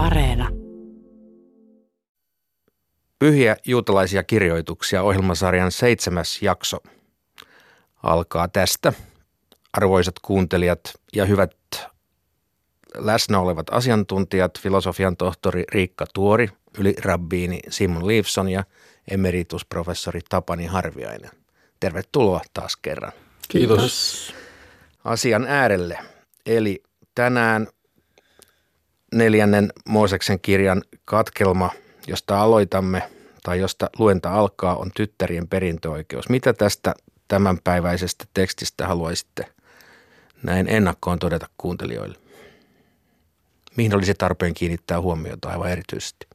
Areena. Pyhiä juutalaisia kirjoituksia ohjelmasarjan seitsemäs jakso alkaa tästä. Arvoisat kuuntelijat ja hyvät läsnä olevat asiantuntijat, filosofian tohtori Riikka Tuori, yli rabbiini Simon Leifson ja emeritusprofessori Tapani Harviainen. Tervetuloa taas kerran. Kiitos. Asian äärelle. Eli tänään neljännen Mooseksen kirjan katkelma, josta aloitamme tai josta luenta alkaa, on tyttärien perintöoikeus. Mitä tästä tämänpäiväisestä tekstistä haluaisitte näin ennakkoon todeta kuuntelijoille? Mihin olisi tarpeen kiinnittää huomiota aivan erityisesti?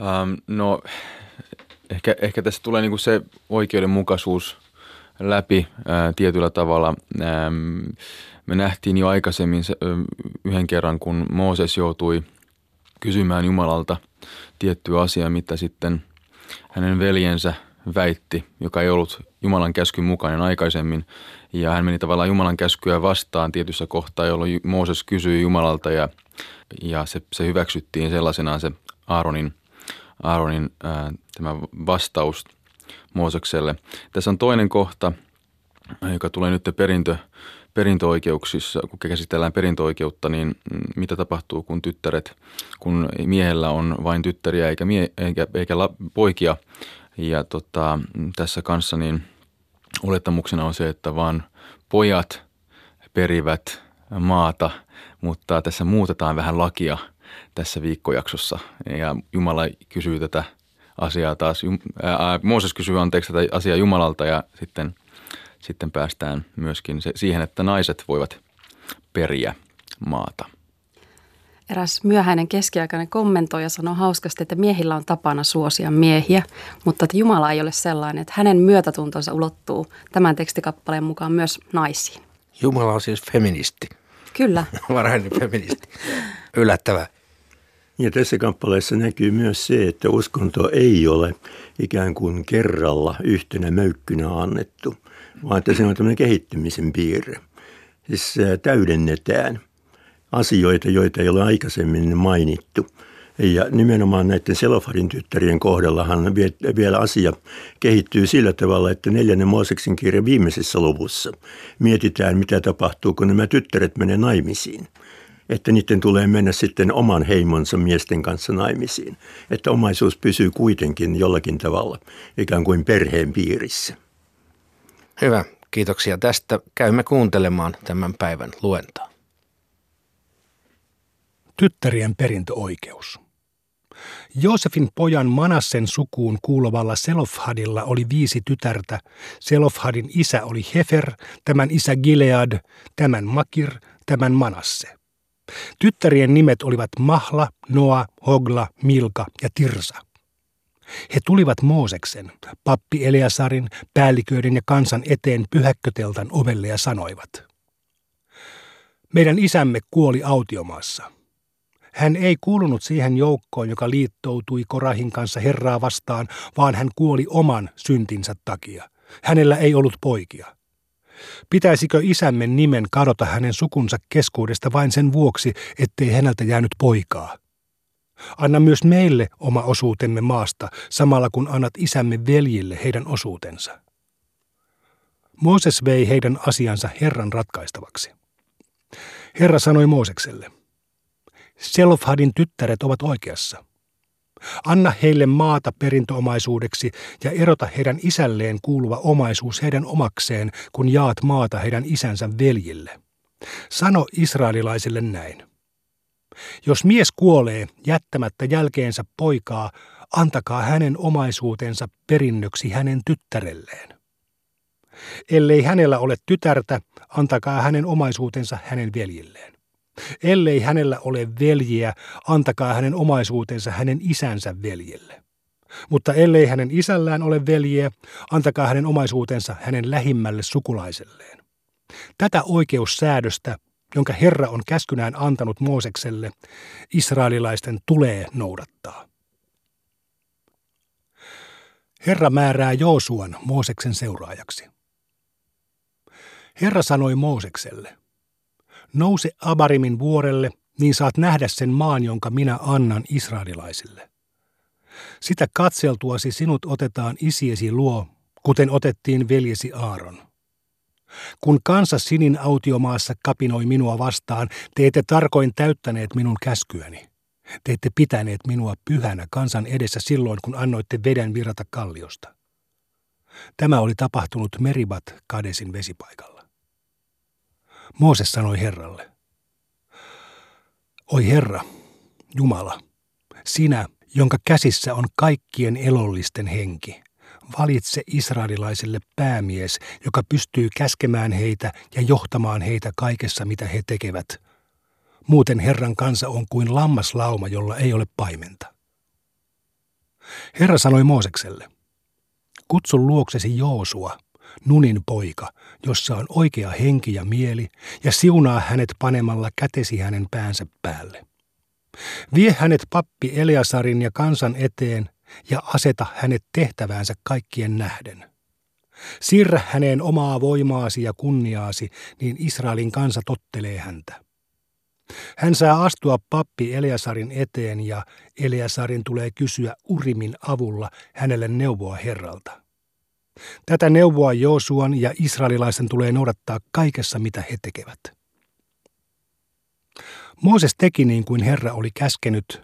Ähm, no ehkä, ehkä tässä tulee niinku se oikeudenmukaisuus läpi ää, tietyllä tavalla. Ähm, me nähtiin jo aikaisemmin se, yhden kerran, kun Mooses joutui kysymään Jumalalta tiettyä asiaa, mitä sitten hänen veljensä väitti, joka ei ollut Jumalan käskyn mukainen aikaisemmin. Ja hän meni tavallaan Jumalan käskyä vastaan tietyssä kohtaa, jolloin Mooses kysyi Jumalalta ja, ja se, se hyväksyttiin sellaisenaan se Aaronin, Aaronin ää, tämä vastaus Moosekselle. Tässä on toinen kohta, joka tulee nyt perintö, perintöoikeuksissa, kun käsitellään perintöoikeutta, niin mitä tapahtuu, kun tyttäret, kun miehellä on vain tyttäriä eikä, mie, eikä, eikä la, poikia. Ja tota, tässä kanssa niin olettamuksena on se, että vaan pojat perivät maata, mutta tässä muutetaan vähän lakia tässä viikkojaksossa. Ja Jumala kysyy tätä asiaa taas, ää, Mooses kysyy anteeksi tätä asiaa Jumalalta ja sitten – sitten päästään myöskin se, siihen, että naiset voivat periä maata. Eräs myöhäinen keskiaikainen kommentoija sanoi hauskasti, että miehillä on tapana suosia miehiä, mutta että Jumala ei ole sellainen, että hänen myötätuntonsa ulottuu tämän tekstikappaleen mukaan myös naisiin. Jumala on siis feministi. Kyllä. Varhainen feministi. Yllättävää. Ja tässä kappaleessa näkyy myös se, että uskonto ei ole ikään kuin kerralla yhtenä möykkynä annettu, vaan että se on tämmöinen kehittymisen piirre. Siis täydennetään asioita, joita ei ole aikaisemmin mainittu. Ja nimenomaan näiden Selofadin tyttärien kohdallahan vielä asia kehittyy sillä tavalla, että neljännen Mooseksen kirjan viimeisessä luvussa mietitään, mitä tapahtuu, kun nämä tyttäret menee naimisiin. Että niiden tulee mennä sitten oman heimonsa miesten kanssa naimisiin. Että omaisuus pysyy kuitenkin jollakin tavalla ikään kuin perheen piirissä. Hyvä, kiitoksia tästä. Käymme kuuntelemaan tämän päivän luentaa. Tyttärien perintöoikeus. Joosefin pojan Manassen sukuun kuuluvalla Selofhadilla oli viisi tytärtä. Selofhadin isä oli Hefer, tämän isä Gilead, tämän Makir, tämän Manasse. Tyttärien nimet olivat Mahla, Noa, Hogla, Milka ja Tirsa. He tulivat Mooseksen, pappi Eleasarin, päälliköiden ja kansan eteen pyhäkköteltan ovelle ja sanoivat. Meidän isämme kuoli autiomaassa. Hän ei kuulunut siihen joukkoon, joka liittoutui Korahin kanssa Herraa vastaan, vaan hän kuoli oman syntinsä takia. Hänellä ei ollut poikia. Pitäisikö isämme nimen kadota hänen sukunsa keskuudesta vain sen vuoksi, ettei häneltä jäänyt poikaa? Anna myös meille oma osuutemme maasta, samalla kun annat isämme veljille heidän osuutensa. Mooses vei heidän asiansa Herran ratkaistavaksi. Herra sanoi Moosekselle, Selofhadin tyttäret ovat oikeassa. Anna heille maata perintöomaisuudeksi ja erota heidän isälleen kuuluva omaisuus heidän omakseen, kun jaat maata heidän isänsä veljille. Sano israelilaisille näin. Jos mies kuolee jättämättä jälkeensä poikaa, antakaa hänen omaisuutensa perinnöksi hänen tyttärelleen. Ellei hänellä ole tytärtä, antakaa hänen omaisuutensa hänen veljilleen. Ellei hänellä ole veljiä, antakaa hänen omaisuutensa hänen isänsä veljelle. Mutta ellei hänen isällään ole veljiä, antakaa hänen omaisuutensa hänen lähimmälle sukulaiselleen. Tätä oikeussäädöstä jonka Herra on käskynään antanut Moosekselle, israelilaisten tulee noudattaa. Herra määrää Joosuan Mooseksen seuraajaksi. Herra sanoi Moosekselle, nouse Abarimin vuorelle niin saat nähdä sen maan, jonka minä annan israelilaisille. Sitä katseltuasi sinut otetaan isiesi luo, kuten otettiin veljesi Aaron. Kun kansa sinin autiomaassa kapinoi minua vastaan, te ette tarkoin täyttäneet minun käskyäni. Te ette pitäneet minua pyhänä kansan edessä silloin, kun annoitte veden virrata kalliosta. Tämä oli tapahtunut Meribat Kadesin vesipaikalla. Mooses sanoi Herralle, Oi Herra, Jumala, sinä, jonka käsissä on kaikkien elollisten henki, valitse israelilaisille päämies, joka pystyy käskemään heitä ja johtamaan heitä kaikessa, mitä he tekevät. Muuten Herran kansa on kuin lammaslauma, jolla ei ole paimenta. Herra sanoi Moosekselle, kutsu luoksesi Joosua, Nunin poika, jossa on oikea henki ja mieli, ja siunaa hänet panemalla kätesi hänen päänsä päälle. Vie hänet pappi Eleasarin ja kansan eteen ja aseta hänet tehtäväänsä kaikkien nähden. Siirrä häneen omaa voimaasi ja kunniaasi, niin Israelin kansa tottelee häntä. Hän saa astua pappi Eleasarin eteen ja Eleasarin tulee kysyä Urimin avulla hänelle neuvoa Herralta. Tätä neuvoa Joosuan ja israelilaisten tulee noudattaa kaikessa, mitä he tekevät. Mooses teki niin kuin Herra oli käskenyt.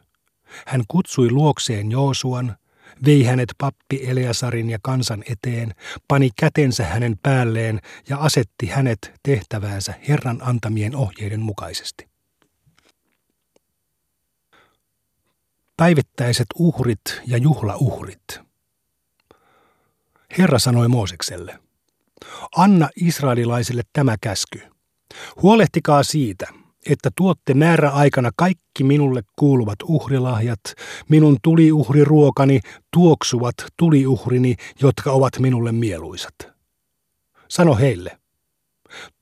Hän kutsui luokseen Joosuan, vei hänet pappi Eleasarin ja kansan eteen, pani kätensä hänen päälleen ja asetti hänet tehtäväänsä Herran antamien ohjeiden mukaisesti. Päivittäiset uhrit ja juhlauhrit – Herra sanoi Moosekselle, anna israelilaisille tämä käsky. Huolehtikaa siitä, että tuotte määräaikana kaikki minulle kuuluvat uhrilahjat, minun tuliuhriruokani, tuoksuvat tuliuhrini, jotka ovat minulle mieluisat. Sano heille,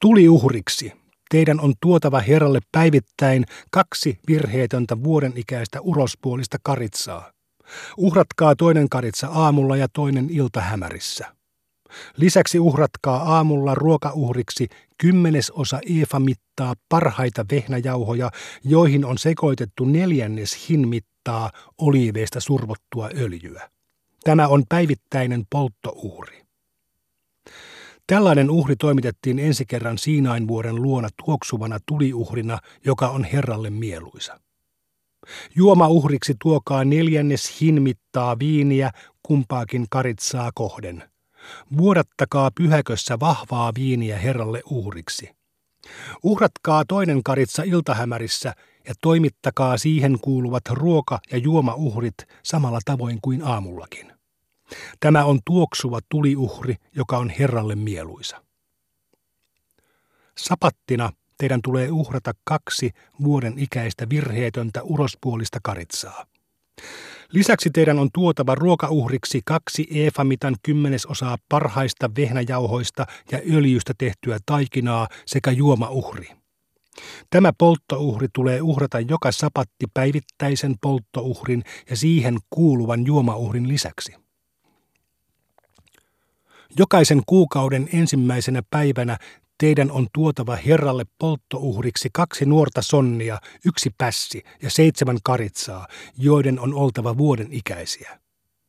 tuliuhriksi teidän on tuotava Herralle päivittäin kaksi virheetöntä vuoden ikäistä urospuolista karitsaa – Uhratkaa toinen karitsa aamulla ja toinen ilta hämärissä. Lisäksi uhratkaa aamulla ruokauhriksi kymmenesosa eefa mittaa parhaita vehnäjauhoja, joihin on sekoitettu neljännes hin mittaa oliiveista survottua öljyä. Tämä on päivittäinen polttouhri. Tällainen uhri toimitettiin ensi kerran Siinain vuoden luona tuoksuvana tuliuhrina, joka on Herralle mieluisa. Juomauhriksi tuokaa neljännes hinmittaa viiniä kumpaakin karitsaa kohden. Vuodattakaa pyhäkössä vahvaa viiniä Herralle uhriksi. Uhratkaa toinen karitsa iltahämärissä ja toimittakaa siihen kuuluvat ruoka- ja juomauhrit samalla tavoin kuin aamullakin. Tämä on tuoksuva tuliuhri, joka on Herralle mieluisa. Sapattina teidän tulee uhrata kaksi vuoden ikäistä virheetöntä urospuolista karitsaa. Lisäksi teidän on tuotava ruokauhriksi kaksi eefamitan kymmenesosaa parhaista vehnäjauhoista ja öljystä tehtyä taikinaa sekä juomauhri. Tämä polttouhri tulee uhrata joka sapatti päivittäisen polttouhrin ja siihen kuuluvan juomauhrin lisäksi. Jokaisen kuukauden ensimmäisenä päivänä Teidän on tuotava Herralle polttouhriksi kaksi nuorta sonnia, yksi pässi ja seitsemän karitsaa, joiden on oltava vuoden ikäisiä.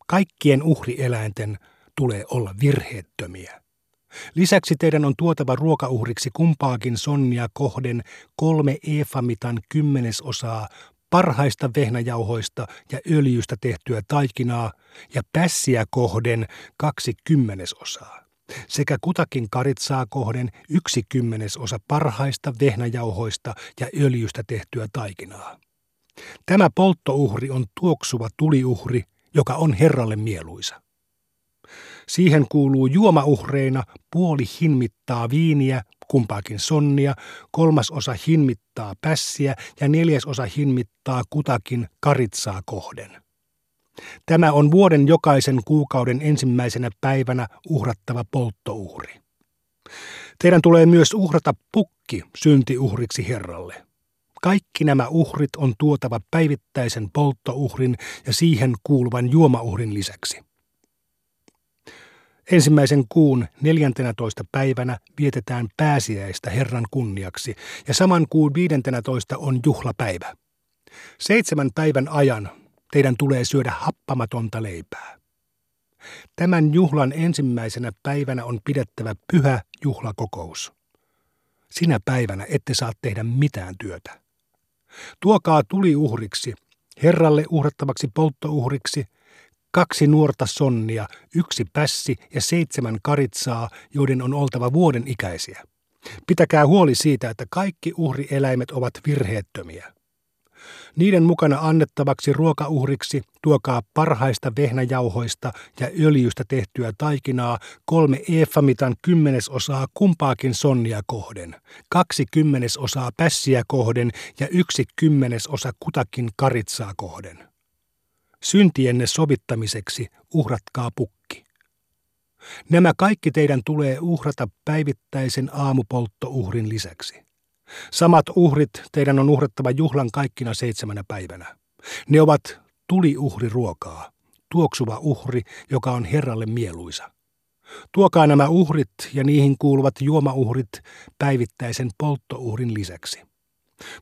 Kaikkien uhrieläinten tulee olla virheettömiä. Lisäksi teidän on tuotava ruokauhriksi kumpaakin sonnia kohden kolme eefamitan kymmenesosaa parhaista vehnäjauhoista ja öljystä tehtyä taikinaa ja pässiä kohden kaksi kymmenesosaa sekä karitsaa kohden yksi kymmenesosa parhaista vehnäjauhoista ja öljystä tehtyä taikinaa. Tämä polttouhri on tuoksuva tuliuhri, joka on Herralle mieluisa. Siihen kuuluu juomauhreina puoli hinmittaa viiniä, kumpaakin sonnia, kolmas osa hinmittaa pässiä ja neljäs osa hinmittaa kutakin karitsaa kohden. Tämä on vuoden jokaisen kuukauden ensimmäisenä päivänä uhrattava polttouhri. Teidän tulee myös uhrata pukki syntiuhriksi Herralle. Kaikki nämä uhrit on tuotava päivittäisen polttouhrin ja siihen kuuluvan juomauhrin lisäksi. Ensimmäisen kuun 14. päivänä vietetään pääsiäistä Herran kunniaksi ja saman kuun 15. on juhlapäivä. Seitsemän päivän ajan teidän tulee syödä happamatonta leipää. Tämän juhlan ensimmäisenä päivänä on pidettävä pyhä juhlakokous. Sinä päivänä ette saa tehdä mitään työtä. Tuokaa tuli uhriksi, Herralle uhrattavaksi polttouhriksi, kaksi nuorta sonnia, yksi pässi ja seitsemän karitsaa, joiden on oltava vuoden ikäisiä. Pitäkää huoli siitä, että kaikki uhrieläimet ovat virheettömiä. Niiden mukana annettavaksi ruokauhriksi tuokaa parhaista vehnäjauhoista ja öljystä tehtyä taikinaa kolme eeffamitan kymmenesosaa kumpaakin sonnia kohden, kaksi kymmenesosaa pässiä kohden ja yksi kymmenesosa kutakin karitsaa kohden. Syntienne sovittamiseksi uhratkaa pukki. Nämä kaikki teidän tulee uhrata päivittäisen aamupolttouhrin lisäksi. Samat uhrit teidän on uhrattava juhlan kaikkina seitsemänä päivänä. Ne ovat tuliuhri ruokaa, tuoksuva uhri, joka on Herralle mieluisa. Tuokaa nämä uhrit ja niihin kuuluvat juomauhrit päivittäisen polttouhrin lisäksi.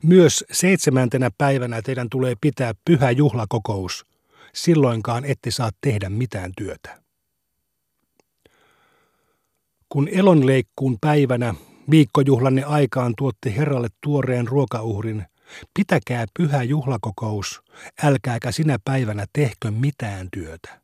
Myös seitsemäntenä päivänä teidän tulee pitää pyhä juhlakokous. Silloinkaan ette saa tehdä mitään työtä. Kun elonleikkuun päivänä Viikkojuhlanne aikaan tuotte Herralle tuoreen ruokauhrin. Pitäkää pyhä juhlakokous, älkääkä sinä päivänä tehkö mitään työtä.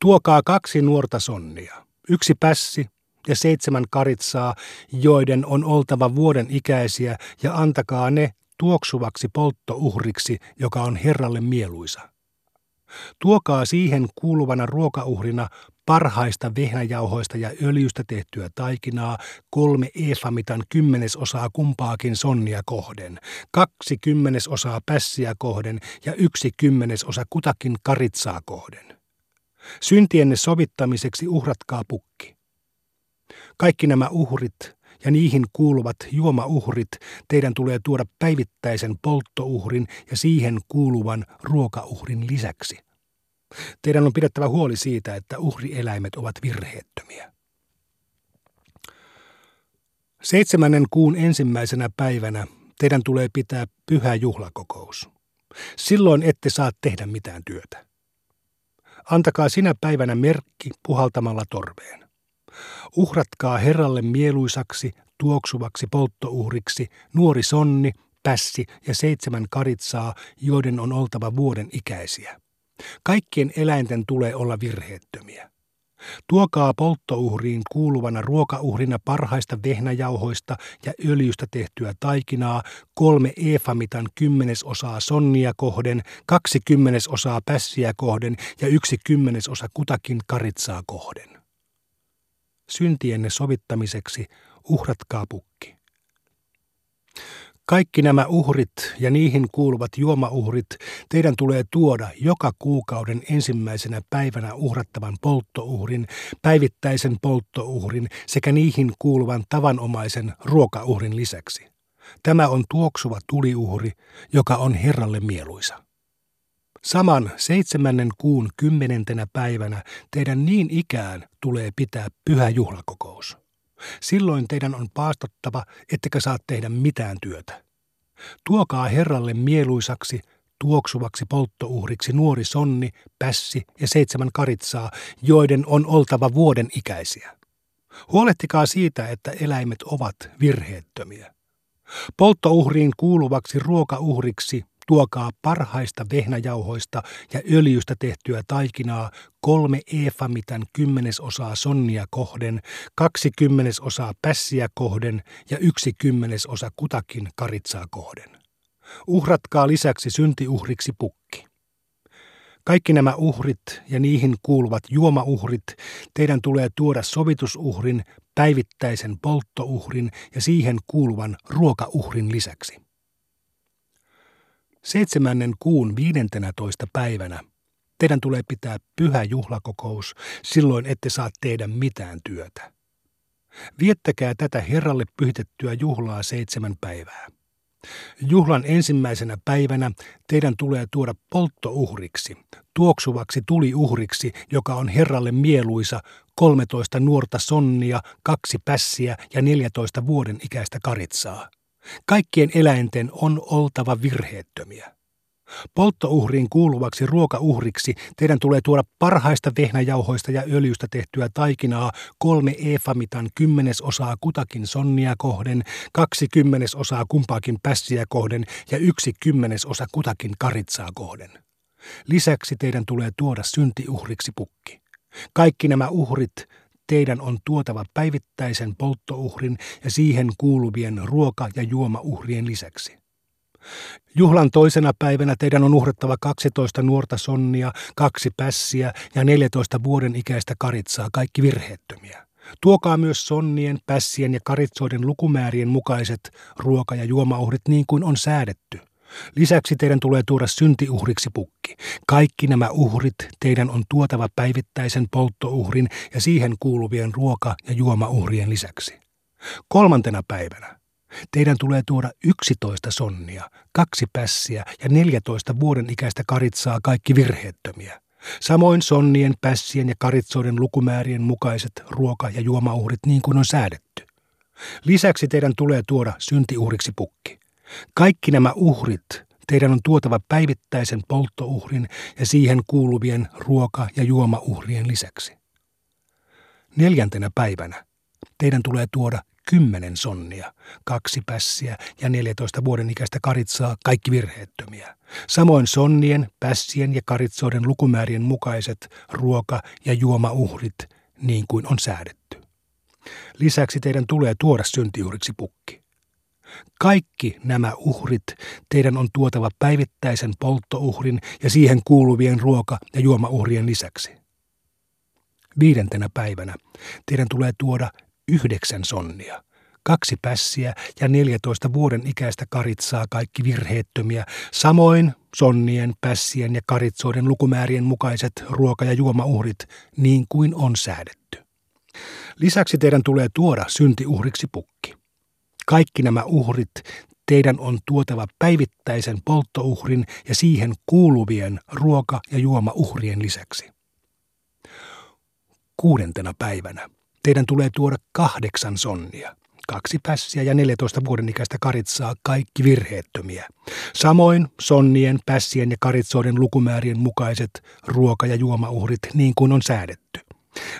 Tuokaa kaksi nuorta sonnia, yksi pässi ja seitsemän karitsaa, joiden on oltava vuoden ikäisiä, ja antakaa ne tuoksuvaksi polttouhriksi, joka on Herralle mieluisa. Tuokaa siihen kuuluvana ruokauhrina parhaista vehnäjauhoista ja öljystä tehtyä taikinaa kolme efamitan kymmenesosaa kumpaakin sonnia kohden, kaksi kymmenesosaa pässiä kohden ja yksi kymmenesosa kutakin karitsaa kohden. Syntienne sovittamiseksi uhratkaa pukki. Kaikki nämä uhrit ja niihin kuuluvat juomauhrit teidän tulee tuoda päivittäisen polttouhrin ja siihen kuuluvan ruokauhrin lisäksi. Teidän on pidettävä huoli siitä, että uhrieläimet ovat virheettömiä. Seitsemännen kuun ensimmäisenä päivänä teidän tulee pitää pyhä juhlakokous. Silloin ette saa tehdä mitään työtä. Antakaa sinä päivänä merkki puhaltamalla torveen. Uhratkaa Herralle mieluisaksi, tuoksuvaksi polttouhriksi nuori sonni, pässi ja seitsemän karitsaa, joiden on oltava vuoden ikäisiä. Kaikkien eläinten tulee olla virheettömiä. Tuokaa polttouhriin kuuluvana ruokauhrina parhaista vehnäjauhoista ja öljystä tehtyä taikinaa, kolme efamitan kymmenesosaa sonnia kohden, kaksi kymmenesosaa pässiä kohden ja yksi kymmenesosa kutakin karitsaa kohden. Syntienne sovittamiseksi uhratkaa pukki. Kaikki nämä uhrit ja niihin kuuluvat juomauhrit teidän tulee tuoda joka kuukauden ensimmäisenä päivänä uhrattavan polttouhrin, päivittäisen polttouhrin sekä niihin kuuluvan tavanomaisen ruokauhrin lisäksi. Tämä on tuoksuva tuliuhri, joka on Herralle mieluisa. Saman seitsemännen kuun kymmenentenä päivänä teidän niin ikään tulee pitää pyhä juhlakokous. Silloin teidän on paastottava, ettekä saa tehdä mitään työtä. Tuokaa Herralle mieluisaksi, tuoksuvaksi polttouhriksi nuori sonni, pässi ja seitsemän karitsaa, joiden on oltava vuoden ikäisiä. Huolehtikaa siitä, että eläimet ovat virheettömiä. Polttouhriin kuuluvaksi ruokauhriksi Tuokaa parhaista vehnäjauhoista ja öljystä tehtyä taikinaa kolme efamitan kymmenesosaa sonnia kohden, kaksi kymmenesosaa pässiä kohden ja yksi kymmenesosa kutakin karitsaa kohden. Uhratkaa lisäksi syntiuhriksi pukki. Kaikki nämä uhrit ja niihin kuuluvat juomauhrit teidän tulee tuoda sovitusuhrin, päivittäisen polttouhrin ja siihen kuuluvan ruokauhrin lisäksi. Seitsemännen kuun viidentenätoista päivänä teidän tulee pitää pyhä juhlakokous, silloin ette saa tehdä mitään työtä. Viettäkää tätä Herralle pyhitettyä juhlaa seitsemän päivää. Juhlan ensimmäisenä päivänä teidän tulee tuoda polttouhriksi, tuoksuvaksi tuliuhriksi, joka on Herralle mieluisa, 13 nuorta sonnia, kaksi pässiä ja 14 vuoden ikäistä karitsaa. Kaikkien eläinten on oltava virheettömiä. Polttouhriin kuuluvaksi ruokauhriksi teidän tulee tuoda parhaista vehnäjauhoista ja öljystä tehtyä taikinaa kolme efamitan kymmenesosaa kutakin sonnia kohden, kaksi kymmenesosaa kumpaakin pässiä kohden ja yksi kymmenesosa kutakin karitsaa kohden. Lisäksi teidän tulee tuoda syntiuhriksi pukki. Kaikki nämä uhrit teidän on tuotava päivittäisen polttouhrin ja siihen kuuluvien ruoka- ja juomauhrien lisäksi. Juhlan toisena päivänä teidän on uhrettava 12 nuorta sonnia, kaksi pässiä ja 14 vuoden ikäistä karitsaa, kaikki virheettömiä. Tuokaa myös sonnien, pässien ja karitsoiden lukumäärien mukaiset ruoka- ja juomauhrit niin kuin on säädetty. Lisäksi teidän tulee tuoda syntiuhriksi pukki. Kaikki nämä uhrit teidän on tuotava päivittäisen polttouhrin ja siihen kuuluvien ruoka- ja juomauhrien lisäksi. Kolmantena päivänä Teidän tulee tuoda 11 sonnia, kaksi pässiä ja 14 vuoden ikäistä karitsaa kaikki virheettömiä. Samoin sonnien, pässien ja karitsoiden lukumäärien mukaiset ruoka- ja juomauhrit niin kuin on säädetty. Lisäksi teidän tulee tuoda syntiuhriksi pukki. Kaikki nämä uhrit teidän on tuotava päivittäisen polttouhrin ja siihen kuuluvien ruoka- ja juomauhrien lisäksi. Neljäntenä päivänä teidän tulee tuoda kymmenen sonnia, kaksi pässiä ja 14 vuoden ikäistä karitsaa, kaikki virheettömiä. Samoin sonnien, pässien ja karitsoiden lukumäärien mukaiset ruoka- ja juomauhrit, niin kuin on säädetty. Lisäksi teidän tulee tuoda syntiuhriksi pukki. Kaikki nämä uhrit teidän on tuotava päivittäisen polttouhrin ja siihen kuuluvien ruoka- ja juomauhrien lisäksi. Viidentenä päivänä teidän tulee tuoda yhdeksän sonnia, kaksi pässiä ja 14 vuoden ikäistä karitsaa kaikki virheettömiä, samoin sonnien, pässien ja karitsoiden lukumäärien mukaiset ruoka- ja juomauhrit niin kuin on säädetty. Lisäksi teidän tulee tuoda syntiuhriksi pukki. Kaikki nämä uhrit teidän on tuotava päivittäisen polttouhrin ja siihen kuuluvien ruoka- ja juomauhrien lisäksi. Kuudentena päivänä Teidän tulee tuoda kahdeksan sonnia, kaksi pässiä ja 14 vuoden ikäistä karitsaa, kaikki virheettömiä. Samoin sonnien, pässien ja karitsoiden lukumäärien mukaiset ruoka- ja juomauhrit niin kuin on säädetty.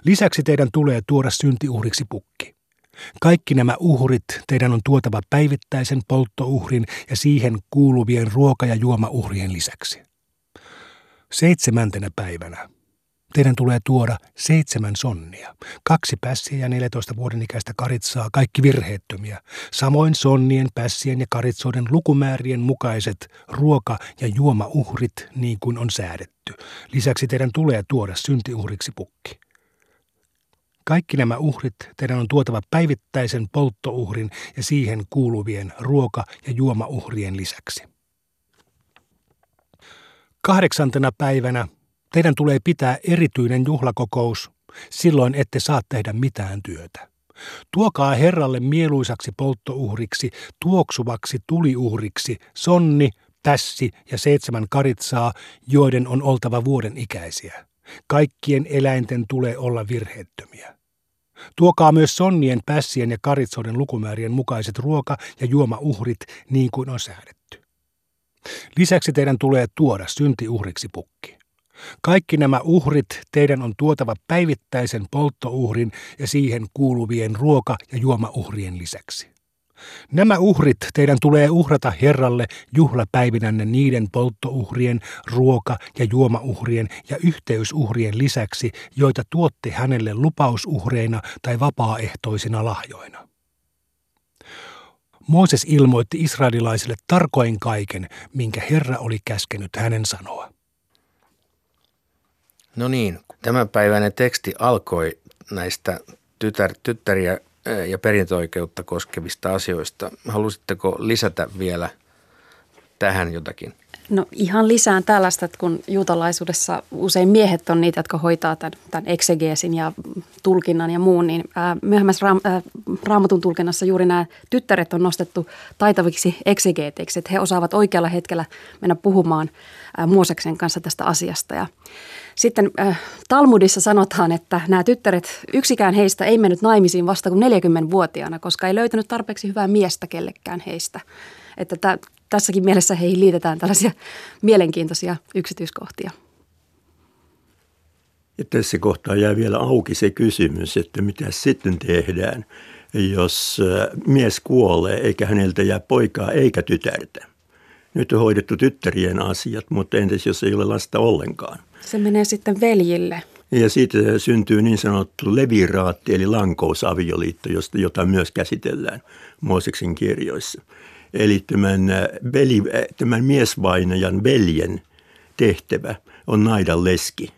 Lisäksi teidän tulee tuoda syntiuhriksi pukki. Kaikki nämä uhrit teidän on tuotava päivittäisen polttouhrin ja siihen kuuluvien ruoka- ja juomauhrien lisäksi. Seitsemäntenä päivänä Teidän tulee tuoda seitsemän sonnia, kaksi pässiä ja 14 vuoden ikäistä karitsaa, kaikki virheettömiä. Samoin sonnien, pässien ja karitsoiden lukumäärien mukaiset ruoka- ja juomauhrit niin kuin on säädetty. Lisäksi teidän tulee tuoda syntiuhriksi pukki. Kaikki nämä uhrit teidän on tuotava päivittäisen polttouhrin ja siihen kuuluvien ruoka- ja juomauhrien lisäksi. Kahdeksantena päivänä Teidän tulee pitää erityinen juhlakokous, silloin ette saa tehdä mitään työtä. Tuokaa Herralle mieluisaksi polttouhriksi, tuoksuvaksi tuliuhriksi, sonni, pässi ja seitsemän karitsaa, joiden on oltava vuoden ikäisiä. Kaikkien eläinten tulee olla virheettömiä. Tuokaa myös sonnien, pässien ja karitsoiden lukumäärien mukaiset ruoka- ja juomauhrit niin kuin on säädetty. Lisäksi teidän tulee tuoda syntiuhriksi pukki. Kaikki nämä uhrit teidän on tuotava päivittäisen polttouhrin ja siihen kuuluvien ruoka- ja juomauhrien lisäksi. Nämä uhrit teidän tulee uhrata Herralle juhlapäivinänne niiden polttouhrien, ruoka- ja juomauhrien ja yhteysuhrien lisäksi, joita tuotte hänelle lupausuhreina tai vapaaehtoisina lahjoina. Mooses ilmoitti israelilaisille tarkoin kaiken, minkä Herra oli käskenyt hänen sanoa. No niin, tämänpäiväinen teksti alkoi näistä tytär, tyttäriä ja perintöoikeutta koskevista asioista. Halusitteko lisätä vielä tähän jotakin? No ihan lisään tällaista, että kun juutalaisuudessa usein miehet on niitä, jotka hoitaa tämän, tämän eksegeesin ja tulkinnan ja muun, niin myöhemmässä raam, ää, raamatun tulkinnassa juuri nämä tyttäret on nostettu taitaviksi eksegeeteiksi, että he osaavat oikealla hetkellä mennä puhumaan ää, Mooseksen kanssa tästä asiasta. Ja sitten äh, Talmudissa sanotaan, että nämä tyttäret, yksikään heistä ei mennyt naimisiin vasta kuin 40-vuotiaana, koska ei löytänyt tarpeeksi hyvää miestä kellekään heistä. Että tässäkin mielessä heihin liitetään tällaisia mielenkiintoisia yksityiskohtia. Ja tässä kohtaa jää vielä auki se kysymys, että mitä sitten tehdään, jos mies kuolee eikä häneltä jää poikaa eikä tytärtä. Nyt on hoidettu tyttärien asiat, mutta entäs jos ei ole lasta ollenkaan? Se menee sitten veljille. Ja siitä syntyy niin sanottu leviraatti eli lankousavioliitto, jota myös käsitellään Mooseksen kirjoissa. Eli tämän, veli, tämän miesvainajan veljen tehtävä on naida leski,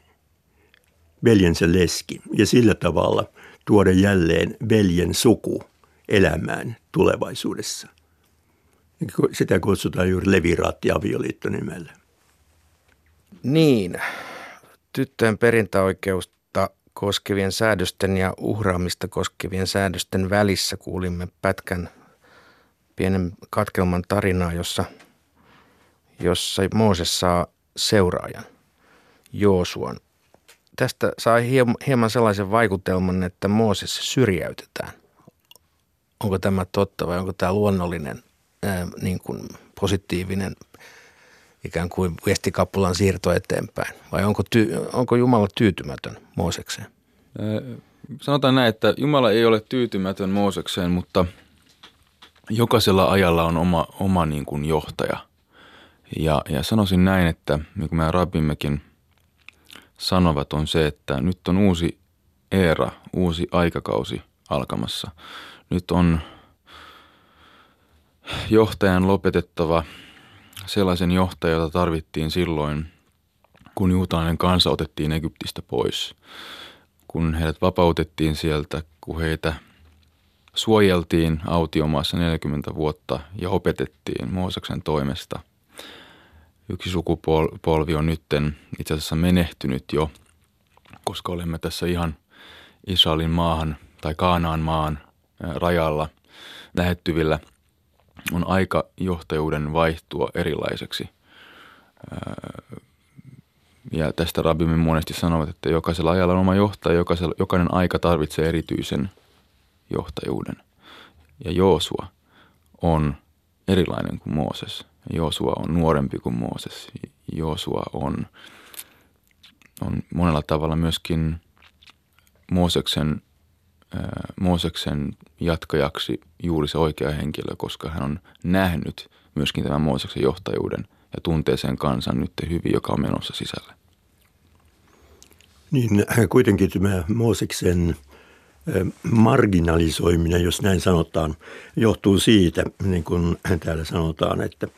veljensä leski, ja sillä tavalla tuoda jälleen veljen suku elämään tulevaisuudessa. Sitä kutsutaan juuri leviraatti-avioliitto nimellä. Niin, tyttöjen perintäoikeusta koskevien säädösten ja uhraamista koskevien säädösten välissä kuulimme pätkän pienen katkelman tarinaa, jossa, jossa Mooses saa seuraajan, Joosuan. Tästä sai hieman sellaisen vaikutelman, että Mooses syrjäytetään. Onko tämä totta vai onko tämä luonnollinen ää, niin kuin positiivinen ikään kuin viestikappulan siirto eteenpäin? Vai onko, ty, onko Jumala tyytymätön Moosekseen? Sanotaan näin, että Jumala ei ole tyytymätön Moosekseen, mutta jokaisella ajalla on oma, oma niin kuin johtaja. Ja, ja sanoisin näin, että niin kuin meidän rabimmekin sanovat, on se, että nyt on uusi eera, uusi aikakausi alkamassa. Nyt on johtajan lopetettava sellaisen johtajan, jota tarvittiin silloin, kun juutalainen kansa otettiin Egyptistä pois. Kun heidät vapautettiin sieltä, kun heitä suojeltiin autiomaassa 40 vuotta ja opetettiin Mooseksen toimesta. Yksi sukupolvi on nytten itse asiassa menehtynyt jo, koska olemme tässä ihan Israelin maahan tai Kaanaan maan rajalla lähettyvillä – on aika johtajuuden vaihtua erilaiseksi. Ja tästä rabimme monesti sanovat, että jokaisella ajalla on oma johtaja, jokaisella, jokainen aika tarvitsee erityisen johtajuuden. Ja Joosua on erilainen kuin Mooses. Joosua on nuorempi kuin Mooses. Joosua on, on monella tavalla myöskin Mooseksen Mooseksen jatkajaksi juuri se oikea henkilö, koska hän on nähnyt myöskin tämän Mooseksen johtajuuden ja tuntee sen kansan nyt hyvin, joka on menossa sisälle. Niin kuitenkin tämä Mooseksen marginalisoiminen, jos näin sanotaan, johtuu siitä, niin kuin täällä sanotaan, että,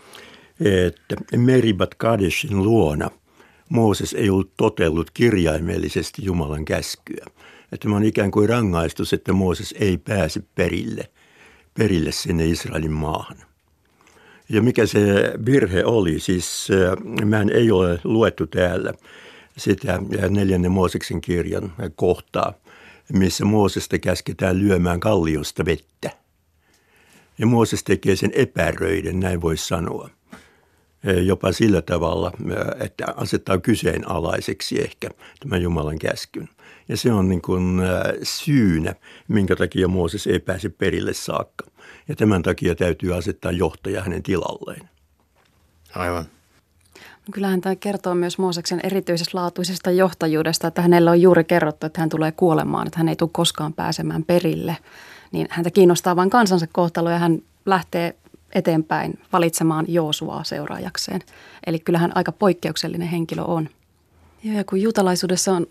että Meribat Kadeshin luona Mooses ei ollut totellut kirjaimellisesti Jumalan käskyä – että tämä on ikään kuin rangaistus, että Mooses ei pääse perille, perille sinne Israelin maahan. Ja mikä se virhe oli, siis mä ei ole luettu täällä sitä neljännen Mooseksen kirjan kohtaa, missä Moosesta käsketään lyömään kalliosta vettä. Ja Mooses tekee sen epäröiden, näin voisi sanoa. Äh, jopa sillä tavalla, äh, että asettaa kyseenalaiseksi ehkä tämän Jumalan käskyn. Ja se on niin kuin syynä, minkä takia Mooses ei pääse perille saakka. Ja tämän takia täytyy asettaa johtaja hänen tilalleen. Aivan. Kyllähän tämä kertoo myös Mooseksen erityislaatuisesta johtajuudesta, että hänellä on juuri kerrottu, että hän tulee kuolemaan, että hän ei tule koskaan pääsemään perille. Niin häntä kiinnostaa vain kansansa kohtalo ja hän lähtee eteenpäin valitsemaan Joosuaa seuraajakseen. Eli kyllähän aika poikkeuksellinen henkilö on. Joo, ja kun juutalaisuudessa on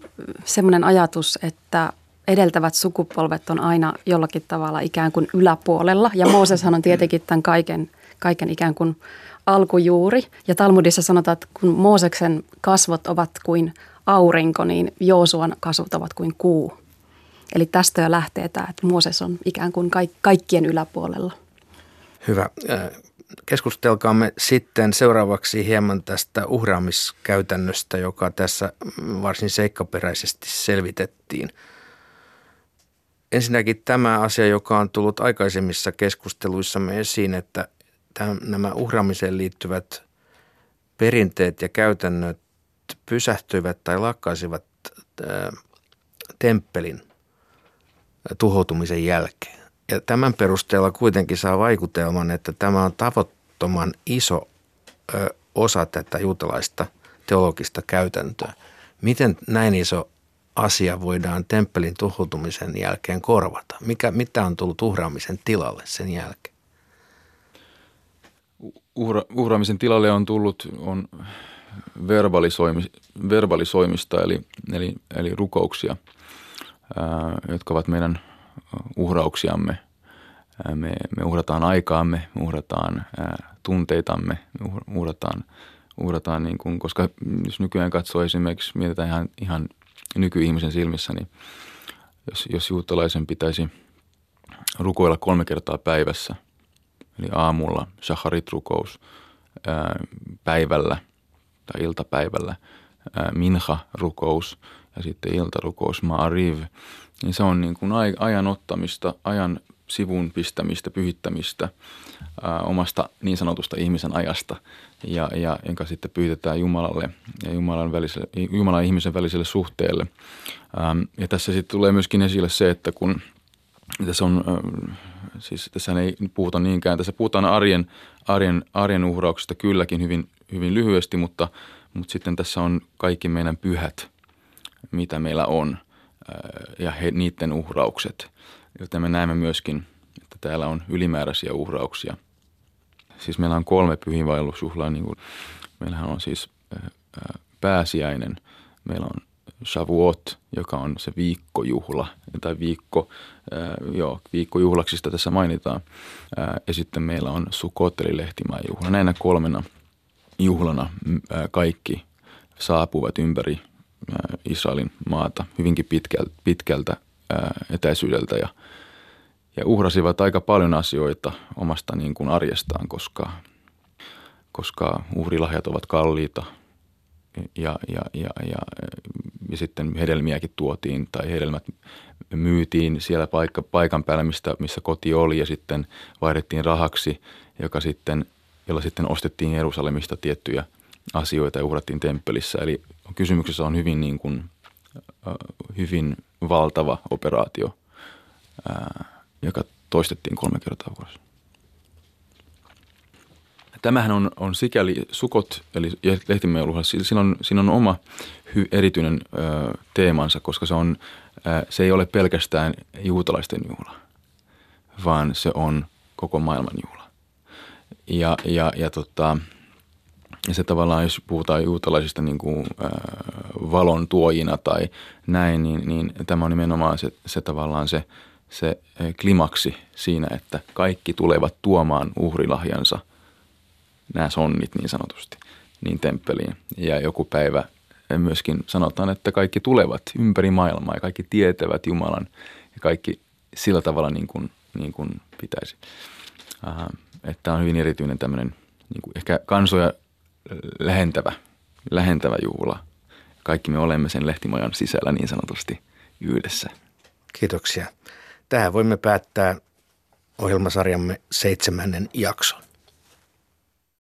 semmoinen ajatus, että edeltävät sukupolvet on aina jollakin tavalla ikään kuin yläpuolella. Ja Mooseshan on tietenkin tämän kaiken, kaiken ikään kuin alkujuuri. Ja Talmudissa sanotaan, että kun Mooseksen kasvot ovat kuin aurinko, niin Joosuan kasvot ovat kuin kuu. Eli tästä jo lähtee tämä, että Mooses on ikään kuin kaikkien yläpuolella. Hyvä. keskustelkaamme sitten seuraavaksi hieman tästä uhraamiskäytännöstä, joka tässä varsin seikkaperäisesti selvitettiin. Ensinnäkin tämä asia, joka on tullut aikaisemmissa keskusteluissamme esiin, että nämä uhraamiseen liittyvät perinteet ja käytännöt pysähtyivät tai lakkaisivat temppelin tuhoutumisen jälkeen. Ja tämän perusteella kuitenkin saa vaikutelman, että tämä on tavottoman iso ö, osa tätä juutalaista teologista käytäntöä. Miten näin iso asia voidaan temppelin tuhoutumisen jälkeen korvata? Mikä, mitä on tullut uhraamisen tilalle sen jälkeen? Uhra, uhraamisen tilalle on tullut on verbalisoimi, verbalisoimista eli, eli, eli rukouksia, ää, jotka ovat meidän uhrauksiamme. Me, me uhrataan aikaamme, me uhrataan ää, tunteitamme, me uhrataan, uhrataan niin kuin, koska jos nykyään katsoo esimerkiksi, mietitään ihan, ihan nykyihmisen silmissä, niin jos, jos juutalaisen pitäisi rukoilla kolme kertaa päivässä, eli aamulla shacharit-rukous, ää, päivällä tai iltapäivällä, ää, minha-rukous ja sitten iltarukous, ma'ariv – niin se on niin kuin ajan ottamista, ajan sivun pistämistä, pyhittämistä ää, omasta niin sanotusta ihmisen ajasta, ja, ja jonka sitten pyhitetään Jumalalle ja Jumalan, väliselle, Jumalan ja ihmisen väliselle suhteelle. Ää, ja tässä sitten tulee myöskin esille se, että kun tässä on, siis tässä ei puhuta niinkään, tässä puhutaan arjen, arjen, arjen uhrauksesta kylläkin hyvin, hyvin lyhyesti, mutta, mutta sitten tässä on kaikki meidän pyhät, mitä meillä on – ja he, niiden uhraukset. Joten me näemme myöskin, että täällä on ylimääräisiä uhrauksia. Siis meillä on kolme pyhinvaellusjuhlaa. Niin kuin, meillähän on siis pääsiäinen, meillä on Shavuot, joka on se viikkojuhla, tai viikko, äh, joo, viikkojuhlaksista tässä mainitaan. Äh, ja sitten meillä on Sukot, eli lehtimäjuhla. Näinä kolmena juhlana äh, kaikki saapuvat ympäri Israelin maata hyvinkin pitkältä, pitkältä etäisyydeltä ja, ja uhrasivat aika paljon asioita omasta niin kuin arjestaan, koska, koska uhrilahjat ovat kalliita ja, ja, ja, ja, ja sitten hedelmiäkin tuotiin tai hedelmät myytiin siellä paikka, paikan päällä, mistä, missä koti oli ja sitten vaihdettiin rahaksi, joka sitten, jolla sitten ostettiin Jerusalemista tiettyjä asioita ja uhrattiin temppelissä. Eli kysymyksessä on hyvin, niin kuin, hyvin valtava operaatio, joka toistettiin kolme kertaa vuodessa. Tämähän on, on sikäli sukot, eli lehtimeuluha, siinä on, siinä on oma hy, erityinen ö, teemansa, koska se, on, ö, se ei ole pelkästään juutalaisten juhla, vaan se on koko maailman juhla. Ja, ja, ja tota, ja se tavallaan, jos puhutaan juutalaisista niin kuin, äh, valon tuojina tai näin, niin, niin tämä on nimenomaan se, se tavallaan se, se klimaksi siinä, että kaikki tulevat tuomaan uhrilahjansa, nämä sonnit niin sanotusti, niin temppeliin. Ja joku päivä myöskin sanotaan, että kaikki tulevat ympäri maailmaa ja kaikki tietävät Jumalan ja kaikki sillä tavalla niin kuin, niin kuin pitäisi. Äh, että on hyvin erityinen tämmöinen niin kuin ehkä kansoja lähentävä, lähentävä juhla. Kaikki me olemme sen lehtimajan sisällä niin sanotusti yhdessä. Kiitoksia. Tähän voimme päättää ohjelmasarjamme seitsemännen jakson.